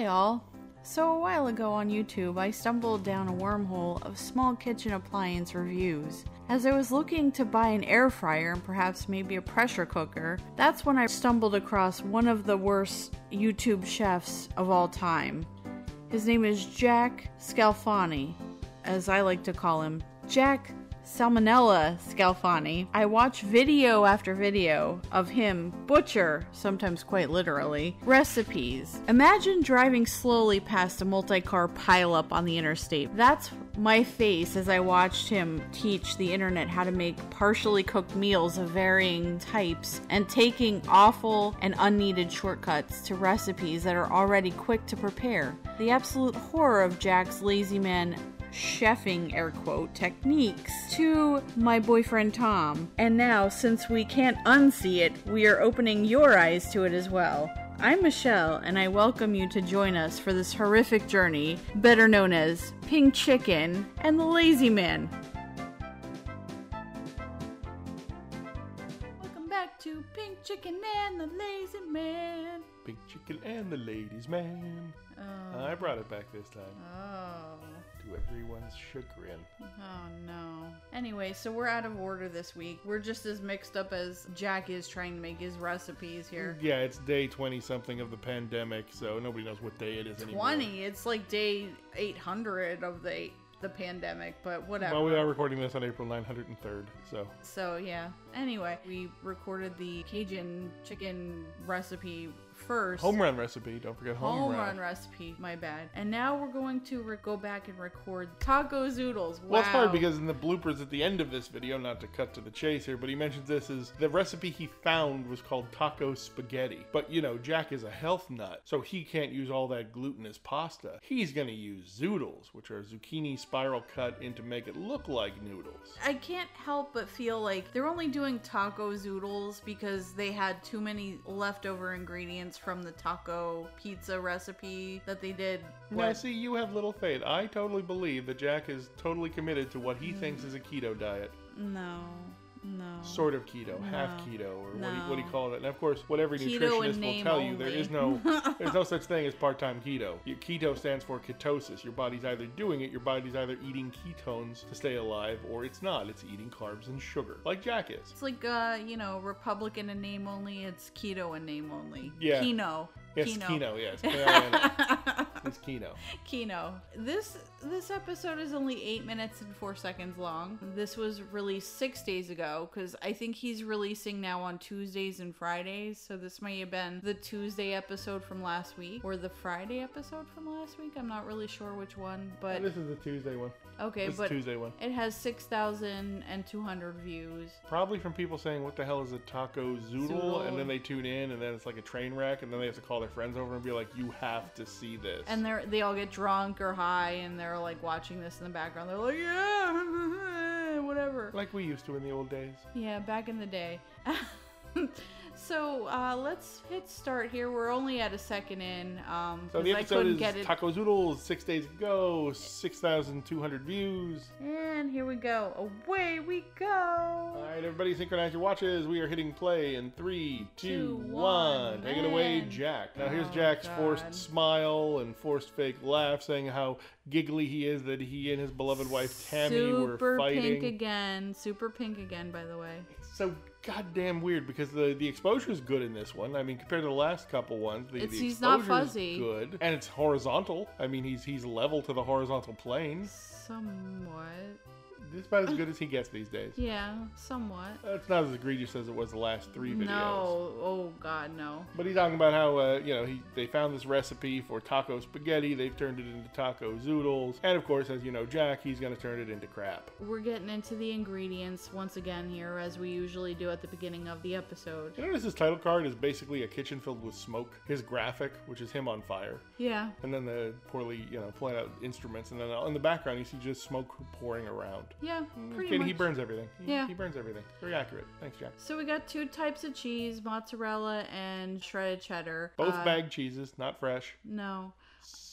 Hi, all. So, a while ago on YouTube, I stumbled down a wormhole of small kitchen appliance reviews. As I was looking to buy an air fryer and perhaps maybe a pressure cooker, that's when I stumbled across one of the worst YouTube chefs of all time. His name is Jack Scalfani, as I like to call him. Jack Salmonella Scalfani. I watch video after video of him butcher, sometimes quite literally, recipes. Imagine driving slowly past a multi car pileup on the interstate. That's my face as I watched him teach the internet how to make partially cooked meals of varying types and taking awful and unneeded shortcuts to recipes that are already quick to prepare. The absolute horror of Jack's lazy man chefing air quote techniques to my boyfriend Tom. And now, since we can't unsee it, we are opening your eyes to it as well. I'm Michelle, and I welcome you to join us for this horrific journey, better known as Pink Chicken and the Lazy Man. Welcome back to Pink Chicken and the Lazy Man. Big chicken and the ladies' man. Oh, I brought it back this time oh. To everyone's chagrin. Oh no. Anyway, so we're out of order this week. We're just as mixed up as Jack is trying to make his recipes here. Yeah, it's day 20 something of the pandemic, so nobody knows what day it is anymore. 20. It's like day 800 of the the pandemic, but whatever. Well, we are recording this on April 903rd, so. So yeah. Anyway, we recorded the Cajun chicken recipe first. Home run recipe, don't forget home, Home run. run recipe, my bad. And now we're going to go back and record taco zoodles. Wow. Well, it's hard because in the bloopers at the end of this video, not to cut to the chase here, but he mentions this is the recipe he found was called taco spaghetti. But you know, Jack is a health nut, so he can't use all that glutinous pasta. He's gonna use zoodles, which are zucchini spiral cut in to make it look like noodles. I can't help but feel like they're only doing taco zoodles because they had too many leftover ingredients from the taco pizza recipe that they did. Now, what- see, you have little faith. I totally believe that Jack is totally committed to what he thinks mm. is a keto diet. No, no. Sort of keto, half keto, or what, do you, what do you call it? And of course, what every Keto nutritionist will tell you, there is no, there's no such thing as part-time keto. Your keto stands for ketosis. Your body's either doing it, your body's either eating ketones to stay alive, or it's not. It's eating carbs and sugar, like Jack is. It's like uh, you know, Republican in name only. It's keto in name only. Yeah. Kino. Yes, Kino. Kino. Yes. it's Kino. Kino. This this episode is only eight minutes and four seconds long. This was released six days ago because I think he's releasing now on Tuesdays and Fridays. So this may have been the Tuesday episode from last week or the Friday episode from last week. I'm not really sure which one, but this is the Tuesday one. okay, This is but Tuesday one. it has six thousand and two hundred views. Probably from people saying, "What the hell is a taco zoodle?" Zoodle. And then they tune in, and then it's like a train wreck, and then they have to call their friends over and be like, "You have to see this." and they're they all get drunk or high and they're like watching this in the background. They're like yeah whatever. Like we used to in the old days. yeah back in the day so uh, let's hit start here we're only at a second in um So the episode is get it Taco Zoodles, six days ago, 6,200 views. and here we go away we go All right, everybody synchronize your watches. We are hitting play in three, two, Two, one. Take it away, Jack. Now, here's Oh, Jack's God. forced smile and forced fake laugh, saying how giggly he is that he and his beloved wife Tammy super were fighting. pink again super pink again by the way so goddamn weird because the the exposure is good in this one. I mean, compared to the last couple ones, the, It's- the he's not fuzzy. good, and it's horizontal. I mean, he's he's level to the horizontal plane. somewhat It's about as good as he gets these days. yeah somewhat It's not as egregious as it was the last three videos. no oh god no But he's talking about how uh, you know he they found this recipe for taco spaghetti. They've turned it into taco zoodles, and of course, as you know, Jack, he's gonna turn it into crap. We're getting into the ingredients once again here, as we usually do at the beginning of the episode. You notice his title card is basically a kitchen filled with smoke. His graphic, which is him on fire, Yeah. and then the poorly you know playing out instruments, and then in the background you see just smoke pouring around. Yeah, pretty Okay, much. he burns everything. He, Yeah. he burns everything. Very accurate. Thanks, Jack. So we got two types of cheese, mozzarella and shredded cheddar. Both Uh, bag cheeses, not fresh. No.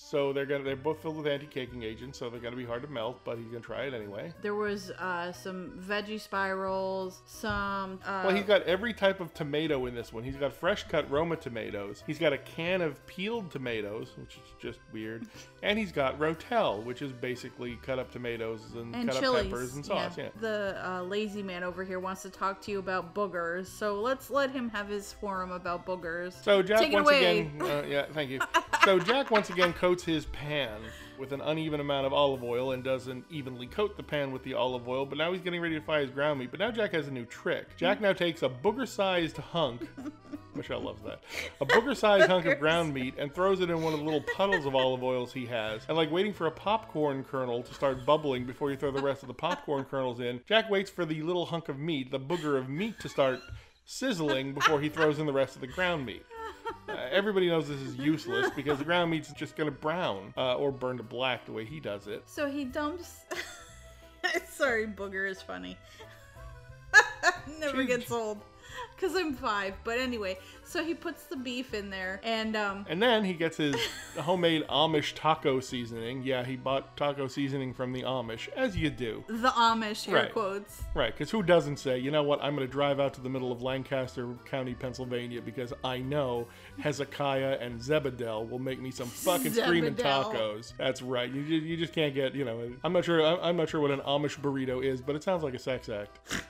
So they're gonna they're both filled with anti-caking agents, so they're gonna be hard to melt. But he's gonna try it anyway. There was uh, some veggie spirals, some. Uh, Well, he's got every type of tomato in this one. He's got fresh cut Roma tomatoes. He's got a can of peeled tomatoes, which is just weird. And he's got Rotel, which is basically cut up tomatoes and, and cut chilies. up peppers and sauce. Yeah. The uh, lazy man over here wants to talk to you about boogers, so let's let him have his forum about boogers. So Jack Take once again, uh, yeah, thank you. So Jack once again coats his pan with an uneven amount of olive oil and doesn't evenly coat the pan with the olive oil. But now he's getting ready to fry his ground meat. But now Jack has a new trick. Jack now takes a booger-sized hunk. Michelle loves that. A booger-sized hunk of ground meat and throws it in one of the little puddles of olive oils he has. And like waiting for a popcorn kernel to start bubbling before you throw the rest of the popcorn kernels in, Jack waits for the little hunk of meat, the booger of meat, to start sizzling before he throws in the rest of the ground meat. Uh, everybody knows this is useless because the ground meat's just to brown uh, or burn to black the way he does it. So he dumps. Sorry, booger is funny. Never Jeez. gets old. Cause I'm five, but anyway, so he puts the beef in there, and um, And then he gets his homemade Amish taco seasoning. Yeah, he bought taco seasoning from the Amish, as you do. the Amish air Right. quotes. Right, because who doesn't say, you know what, I'm going to drive out to the middle of Lancaster County, Pennsylvania, because I know Hezekiah and Zebedel will make me some fucking screaming tacos. That's right. You, ju- you just can't get, you know, I'm not sure. I'm I'm not sure what an Amish burrito is, but it sounds like a sex act.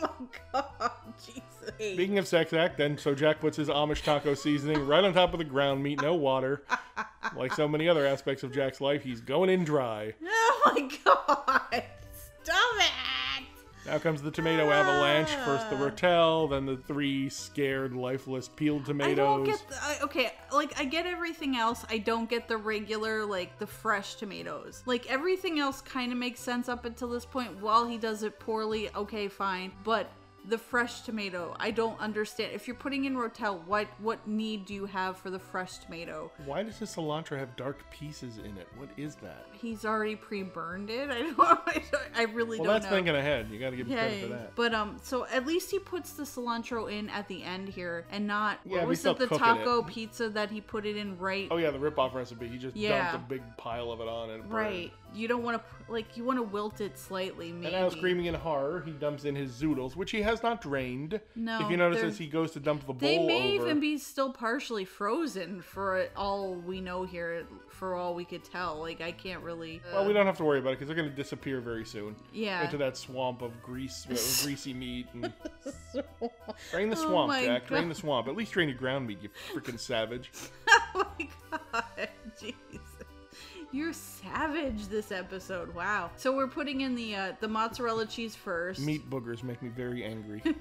Oh God, Jesus. Speaking of sex act, then so Jack puts his Amish taco seasoning right on top of the ground meat, no water. Like so many other aspects of Jack's life, he's going in dry. Oh my God! Stop it! Now comes the tomato avalanche. First the ah. rotel, then the three scared, lifeless peeled tomatoes. I don't get the, I, okay, like I get everything else. I don't get the regular like the fresh tomatoes. Like everything else kind of makes sense up until this point. While he does it poorly, okay, fine. But the fresh tomato, I don't understand. If you're putting in rotel, what what need do you have for the fresh tomato? Why does the cilantro have dark pieces in it? What is that? He's already pre-burned it. I don't. I, don't, I really Well, don't know. Well that's know. thinking ahead. You got to give him Yeah, credit for that. but um, so at least he puts the cilantro in at the end here, and not Yeah, what was it the taco it. pizza that he put it in right Oh yeah, the rip-off recipe. He just Yeah. dumped a big pile of it on and it burned. You don't want to like you want to wilt it slightly, maybe. And now, screaming in horror, he dumps in his zoodles, which he has not drained. No, If you notice, as he goes to dump the bowl They may over, even be still partially frozen for all we know here, for all we could tell. Like I can't really. uh, well, we don't have to worry about it because they're going to disappear very soon Yeah. into that swamp of grease, uh, greasy meat. And drain the Oh swamp, my Jack. Drain the swamp. At least drain your ground meat, you freaking savage. oh my god, jeez. You're savage this episode. Wow. So we're putting in the uh, the mozzarella cheese first. Meat boogers make me very angry.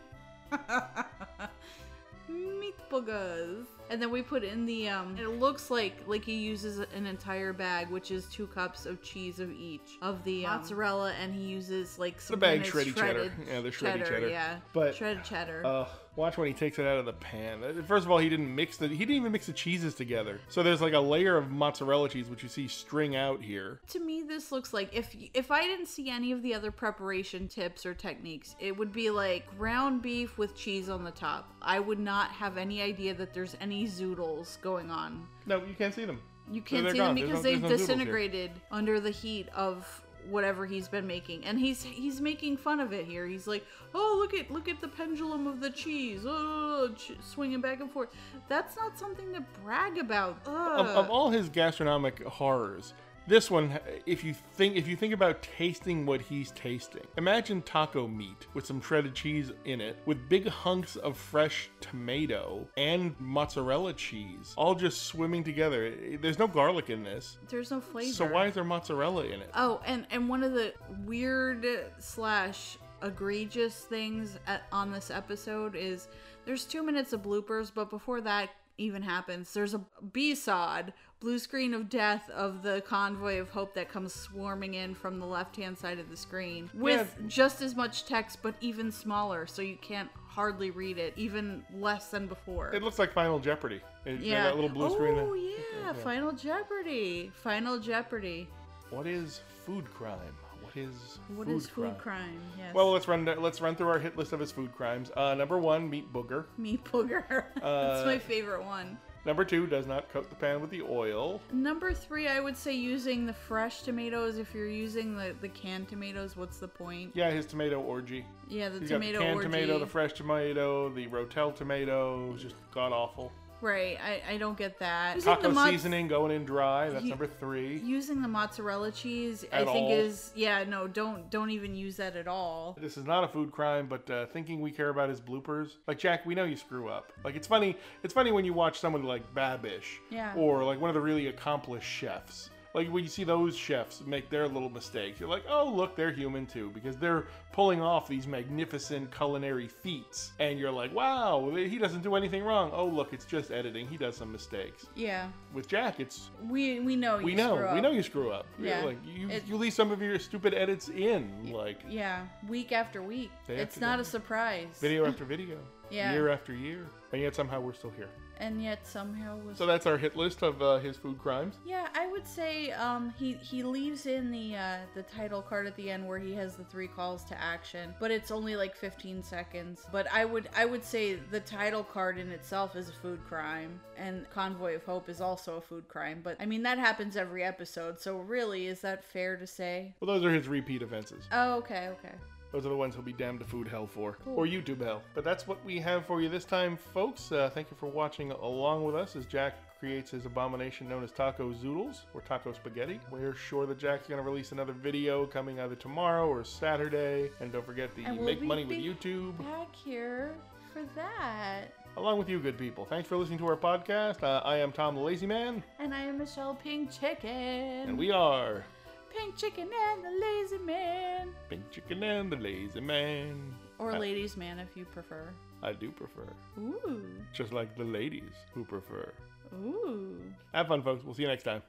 meat boogers. And then we put in the um it looks like like he uses an entire bag, which is two cups of cheese of each of the um, mozzarella, and he uses like some bag kind of shreddy cheddar. shredded Yeah, the shreddy cheddar. Yeah, But, shredded cheddar. Uh, watch when he takes it out of the pan. Uh, First of all, he didn't mix the he didn't even mix the cheeses together. So there's like a layer of mozzarella cheese which you see string out here. to me, this looks like if if I didn't see any of the other preparation tips or techniques, it would be like ground beef with cheese on the top. I would not have any idea that there's any zoodles going on. No, you can't see them. You can't see them gone. There's because no- they've no disintegrated under the heat of whatever he's been making. And he's he's making fun of it here. He's like oh look at look at the pendulum of the cheese. Oh ch- swinging back and forth. That's not something to brag about. Of, of all his gastronomic horrors, this one, if you think if you think about tasting what he's tasting, imagine taco meat with some shredded cheese in it, with big hunks of fresh tomato and mozzarella cheese, all just swimming together. There's no garlic in this, there's no flavor so why is there mozzarella in it? Oh, and and one of the weird slash egregious things at, on this episode is there's two minutes of bloopers, but before that even happens, there's a B-sod blue screen of death of the convoy of hope that comes swarming in from the left-hand side of the screen with Yeah. just as much text, but even smaller, so you can't hardly read it, even less than before. It looks like Final Jeopardy. It- yeah. that little blue screen. Oh there. yeah, Final Jeopardy. Final Jeopardy. What is food crime? What is What food is crime? food crime? Yes. Well, let's run let's run through our hit list of his food crimes. Uh, number one, meat booger. Meat booger. Uh, That's my favorite one. Number two, does not coat the pan with the oil. Number three, I would say using the fresh tomatoes. If you're using the, the canned tomatoes, what's the point? Yeah, his tomato orgy. Yeah, the He's tomato got the canned orgy. tomato, the fresh tomato, the Rotel tomato, just god awful. Right, I, I don't get that. Using Taco the mozz- seasoning going in dry. That's You- number three. Using the mozzarella cheese, I At think all. is yeah no don't don't even use that at all. This is not a food crime, but uh, thinking we care about his bloopers. Like Jack, we know you screw up. Like it's funny. It's funny when you watch someone like Babish, Yeah. or like one of the really accomplished chefs. Like when you see those chefs make their little mistakes, you're like, oh look, they're human too, because they're pulling off these magnificent culinary feats, and you're like, wow, he doesn't do anything wrong. Oh look, it's just editing. He does some mistakes. Yeah, With Jack, it's we we know we you know we know you screw up. Yeah. like you It- you leave some of your stupid edits in, like Yeah, week after week. It's not a surprise. video after video, Yeah. year after year, and yet somehow we're still here. and yet somehow was So that's our hit list of uh, his food crimes. Yeah, I would say um, he he leaves in the uh, the title card at the end where he has the three calls to action, but it's only like 15 seconds. But I would I would say the title card in itself is a food crime, and Convoy of Hope is also a food crime. But I mean that happens every episode, so really, is that fair to say? Well, those are his repeat offenses. Oh, okay, okay. Those are the ones he'll be damned to food hell for, or YouTube hell. But that's what we have for you this time, folks. Uh, thank you for watching along with us as Jack creates his abomination known as taco zoodles or taco spaghetti. We're sure that Jack's going to release another video coming either tomorrow or Saturday. And don't forget the we'll Make Money with YouTube. Back here for that. Along with you, good people. Thanks for listening to our podcast. Uh, I am Tom the Lazy Man, And I am Michelle Pink Chicken. and we are Pink Chicken and the Lazy Man. Pink Chicken and the Lazy Man. Or Uh, Ladies Man if you prefer. I do prefer. Ooh. Just like the ladies who prefer. Ooh. Have fun, folks. We'll see you next time.